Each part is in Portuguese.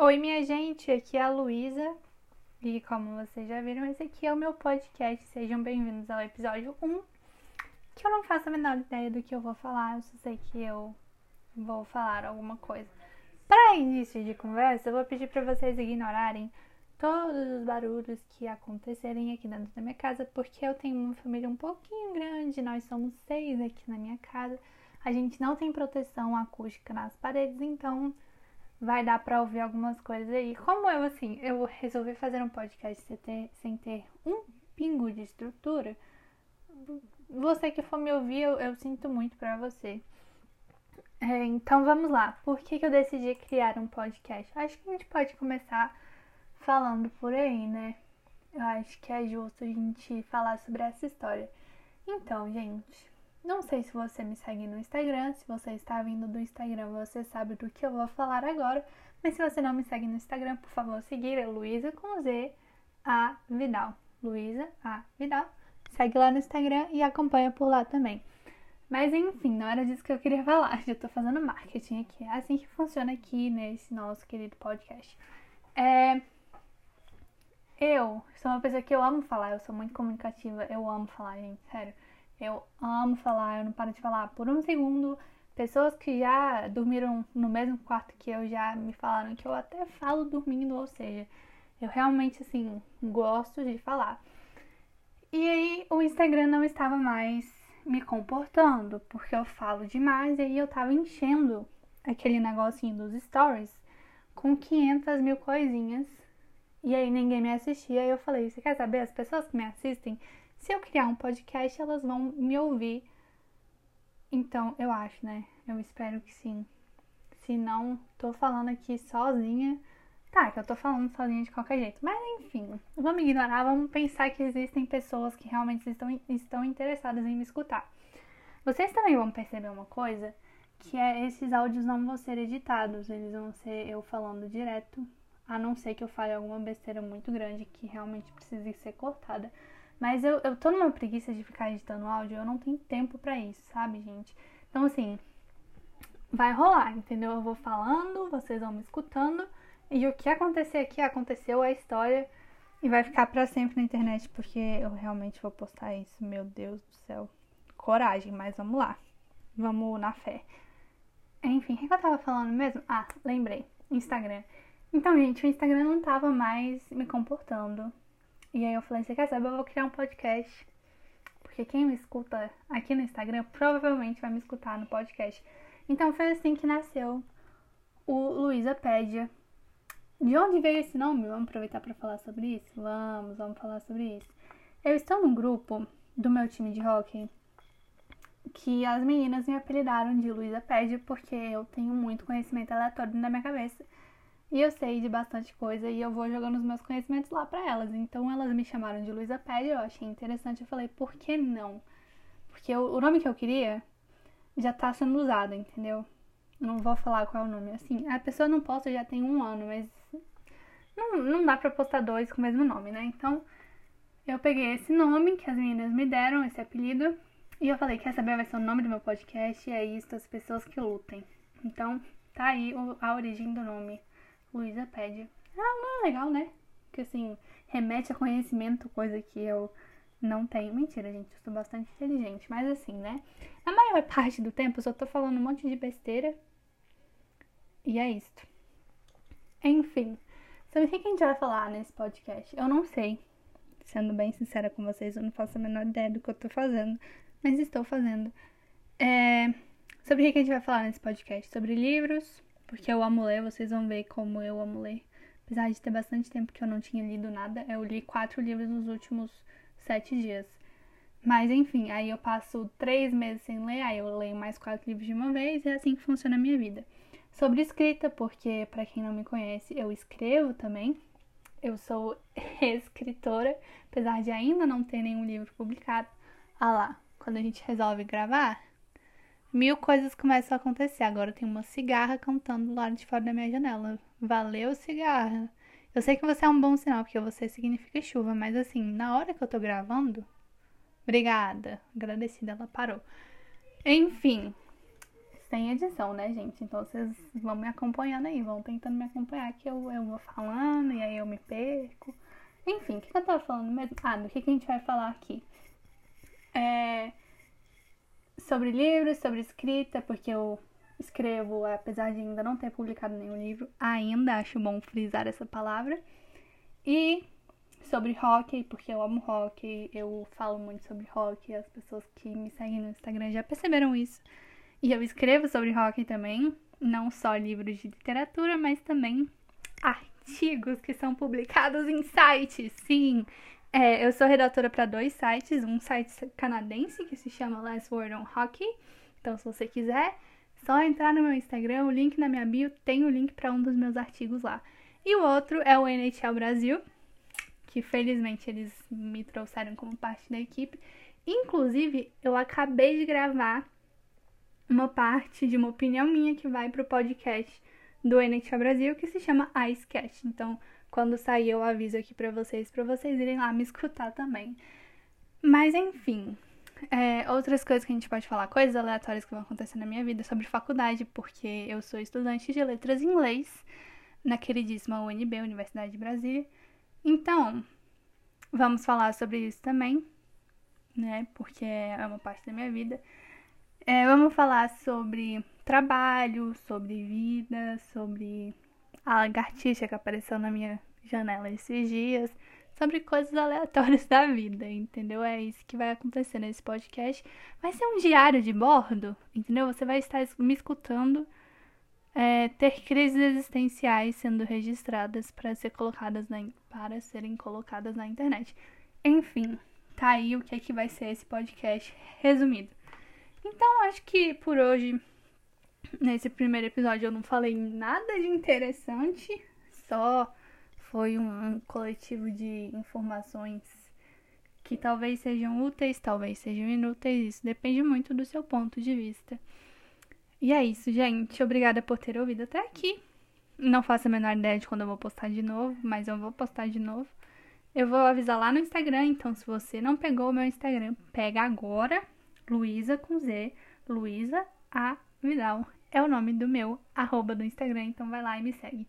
Oi, minha gente, aqui é a Luísa e como vocês já viram, esse aqui é o meu podcast. Sejam bem-vindos ao episódio 1, que eu não faço a menor ideia do que eu vou falar, eu só sei que eu vou falar alguma coisa. Para início de conversa, eu vou pedir para vocês ignorarem todos os barulhos que acontecerem aqui dentro da minha casa, porque eu tenho uma família um pouquinho grande, nós somos seis aqui na minha casa. A gente não tem proteção acústica nas paredes, então vai dar para ouvir algumas coisas aí. Como eu, assim, eu resolvi fazer um podcast sem ter, sem ter um pingo de estrutura, você que for me ouvir, eu, eu sinto muito para você. É, então vamos lá. Por que, que eu decidi criar um podcast? Acho que a gente pode começar falando por aí, né? Eu acho que é justo a gente falar sobre essa história. Então, gente, não sei se você me segue no Instagram, se você está vindo do Instagram, você sabe do que eu vou falar agora. Mas se você não me segue no Instagram, por favor, seguir é Luísa com Z A Vidal. Luísa A Vidal. Segue lá no Instagram e acompanha por lá também. Mas enfim, não era disso que eu queria falar. Já tô fazendo marketing aqui. É assim que funciona aqui nesse nosso querido podcast. É... Eu sou uma pessoa que eu amo falar, eu sou muito comunicativa, eu amo falar, gente, sério. Eu amo falar, eu não paro de falar por um segundo. Pessoas que já dormiram no mesmo quarto que eu já me falaram que eu até falo dormindo, ou seja, eu realmente assim gosto de falar. E aí o Instagram não estava mais me comportando, porque eu falo demais e aí eu tava enchendo aquele negocinho dos stories com 500 mil coisinhas. E aí ninguém me assistia. E eu falei: Você quer saber? As pessoas que me assistem se eu criar um podcast, elas vão me ouvir. Então, eu acho, né? Eu espero que sim. Se não, tô falando aqui sozinha. Tá, que eu tô falando sozinha de qualquer jeito. Mas enfim, vamos ignorar, vamos pensar que existem pessoas que realmente estão, estão interessadas em me escutar. Vocês também vão perceber uma coisa, que é esses áudios não vão ser editados, eles vão ser eu falando direto, a não ser que eu fale alguma besteira muito grande que realmente precise ser cortada. Mas eu, eu tô numa preguiça de ficar editando áudio, eu não tenho tempo para isso, sabe, gente? Então, assim, vai rolar, entendeu? Eu vou falando, vocês vão me escutando, e o que acontecer aqui aconteceu, é história, e vai ficar para sempre na internet, porque eu realmente vou postar isso, meu Deus do céu. Coragem, mas vamos lá. Vamos na fé. Enfim, o que eu tava falando mesmo? Ah, lembrei. Instagram. Então, gente, o Instagram não tava mais me comportando. E aí eu falei, você quer saber? Eu vou criar um podcast. Porque quem me escuta aqui no Instagram provavelmente vai me escutar no podcast. Então foi assim que nasceu o Luisapédia. De onde veio esse nome? Vamos aproveitar para falar sobre isso? Vamos, vamos falar sobre isso. Eu estou num grupo do meu time de hockey que as meninas me apelidaram de Luísa Pédia porque eu tenho muito conhecimento aleatório na minha cabeça. E eu sei de bastante coisa e eu vou jogando os meus conhecimentos lá para elas. Então elas me chamaram de Luísa Pédia, eu achei interessante. Eu falei, por que não? Porque eu, o nome que eu queria já tá sendo usado, entendeu? Não vou falar qual é o nome. Assim, a pessoa não posta já tem um ano, mas não, não dá pra postar dois com o mesmo nome, né? Então eu peguei esse nome que as meninas me deram, esse apelido, e eu falei, quer saber? Vai ser o nome do meu podcast e é isso, as pessoas que lutem. Então, tá aí a origem do nome. Luísa pede. Ah, não é legal, né? Que assim, remete a conhecimento, coisa que eu não tenho. Mentira, gente, eu sou bastante inteligente. Mas assim, né? Na maior parte do tempo eu só tô falando um monte de besteira. E é isso. Enfim. Sobre o que a gente vai falar nesse podcast? Eu não sei. Sendo bem sincera com vocês, eu não faço a menor ideia do que eu tô fazendo. Mas estou fazendo. É... Sobre o que a gente vai falar nesse podcast? Sobre livros, porque eu amo ler, vocês vão ver como eu amo ler. Apesar de ter bastante tempo que eu não tinha lido nada, eu li quatro livros nos últimos sete dias. Mas enfim, aí eu passo três meses sem ler, aí eu leio mais quatro livros de uma vez, e é assim que funciona a minha vida. Sobre escrita, porque para quem não me conhece, eu escrevo também. Eu sou escritora, apesar de ainda não ter nenhum livro publicado. Ah lá, quando a gente resolve gravar, mil coisas começam a acontecer. Agora tem uma cigarra cantando lá de fora da minha janela. Valeu, cigarra. Eu sei que você é um bom sinal, porque você significa chuva, mas assim, na hora que eu tô gravando. Obrigada. Agradecida, ela parou. Enfim, sem edição, né, gente? Então vocês vão me acompanhando aí, vão tentando me acompanhar que eu, eu vou falando e aí eu me perco. Enfim, o que, eu tava falando mesmo? Ah, do que, que a gente vai falar aqui? É sobre livros, sobre escrita, porque eu escrevo, apesar de ainda não ter publicado nenhum livro, ainda acho bom frisar essa palavra. E sobre hockey, porque eu amo hockey, eu falo muito sobre hockey, as pessoas que me seguem no Instagram já perceberam isso. E eu escrevo sobre hockey também, não só livros de literatura, mas também artigos que são publicados em sites. Sim, é, eu sou redatora para dois sites, um site canadense que se chama Last Word on Hockey. Então, se você quiser, só entrar no meu Instagram, o link na minha bio tem o link para um dos meus artigos lá. E o outro é o NHL Brasil, que felizmente eles me trouxeram como parte da equipe. Inclusive, eu acabei de gravar uma parte de uma opinião minha que vai pro podcast do NHL Brasil, que se chama Icecast. Então, quando sair, eu aviso aqui para vocês, para vocês irem lá me escutar também. Mas enfim, é, outras coisas que a gente pode falar, coisas aleatórias que vão acontecer na minha vida sobre faculdade, porque eu sou estudante de letras em inglês na queridíssima UNB, Universidade de Brasília. Então, vamos falar sobre isso também, né? Porque é uma parte da minha vida. É, vamos falar sobre trabalho, sobre vida, sobre a lagartixa que apareceu na minha janela esses dias, sobre coisas aleatórias da vida, entendeu? É isso que vai acontecer nesse podcast. Vai ser um diário de bordo, entendeu? Você vai estar me escutando é, ter crises existenciais sendo registradas para ser colocadas na, para serem colocadas na internet. Enfim, tá aí o que é que vai ser esse podcast resumido. Então, acho que por hoje Nesse primeiro episódio eu não falei nada de interessante, só foi um coletivo de informações que talvez sejam úteis, talvez sejam inúteis, isso depende muito do seu ponto de vista. E é isso, gente. Obrigada por ter ouvido até aqui. Não faço a menor ideia de quando eu vou postar de novo, mas eu vou postar de novo. Eu vou avisar lá no Instagram, então se você não pegou o meu Instagram, pega agora, Luísa com Z, Luísa A Vidal é o nome do meu arroba do Instagram, então vai lá e me segue.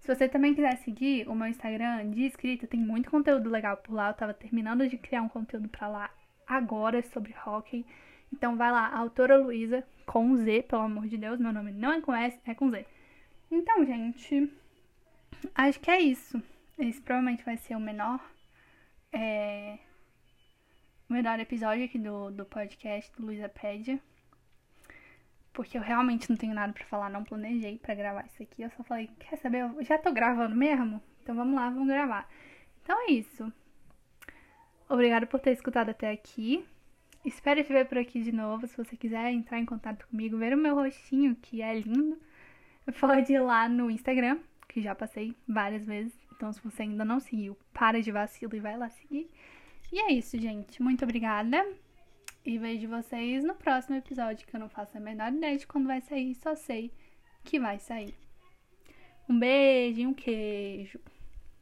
Se você também quiser seguir o meu Instagram de escrita, tem muito conteúdo legal por lá. Eu tava terminando de criar um conteúdo para lá agora sobre hockey. Então vai lá, autora Luísa, com Z, pelo amor de Deus, meu nome não é com S, é com Z. Então, gente, acho que é isso. Esse provavelmente vai ser o menor. É, o menor episódio aqui do, do podcast do Luísa Pédia porque eu realmente não tenho nada para falar, não planejei para gravar isso aqui. Eu só falei, quer saber? Eu já tô gravando mesmo? Então vamos lá, vamos gravar. Então é isso. Obrigada por ter escutado até aqui. Espero te ver por aqui de novo. Se você quiser entrar em contato comigo, ver o meu rostinho, que é lindo, pode ir lá no Instagram, que já passei várias vezes. Então, se você ainda não seguiu, para de vacilo e vai lá seguir. E é isso, gente. Muito obrigada. E vejo vocês no próximo episódio, que eu não faço a menor ideia de quando vai sair, só sei que vai sair. Um beijo e um queijo.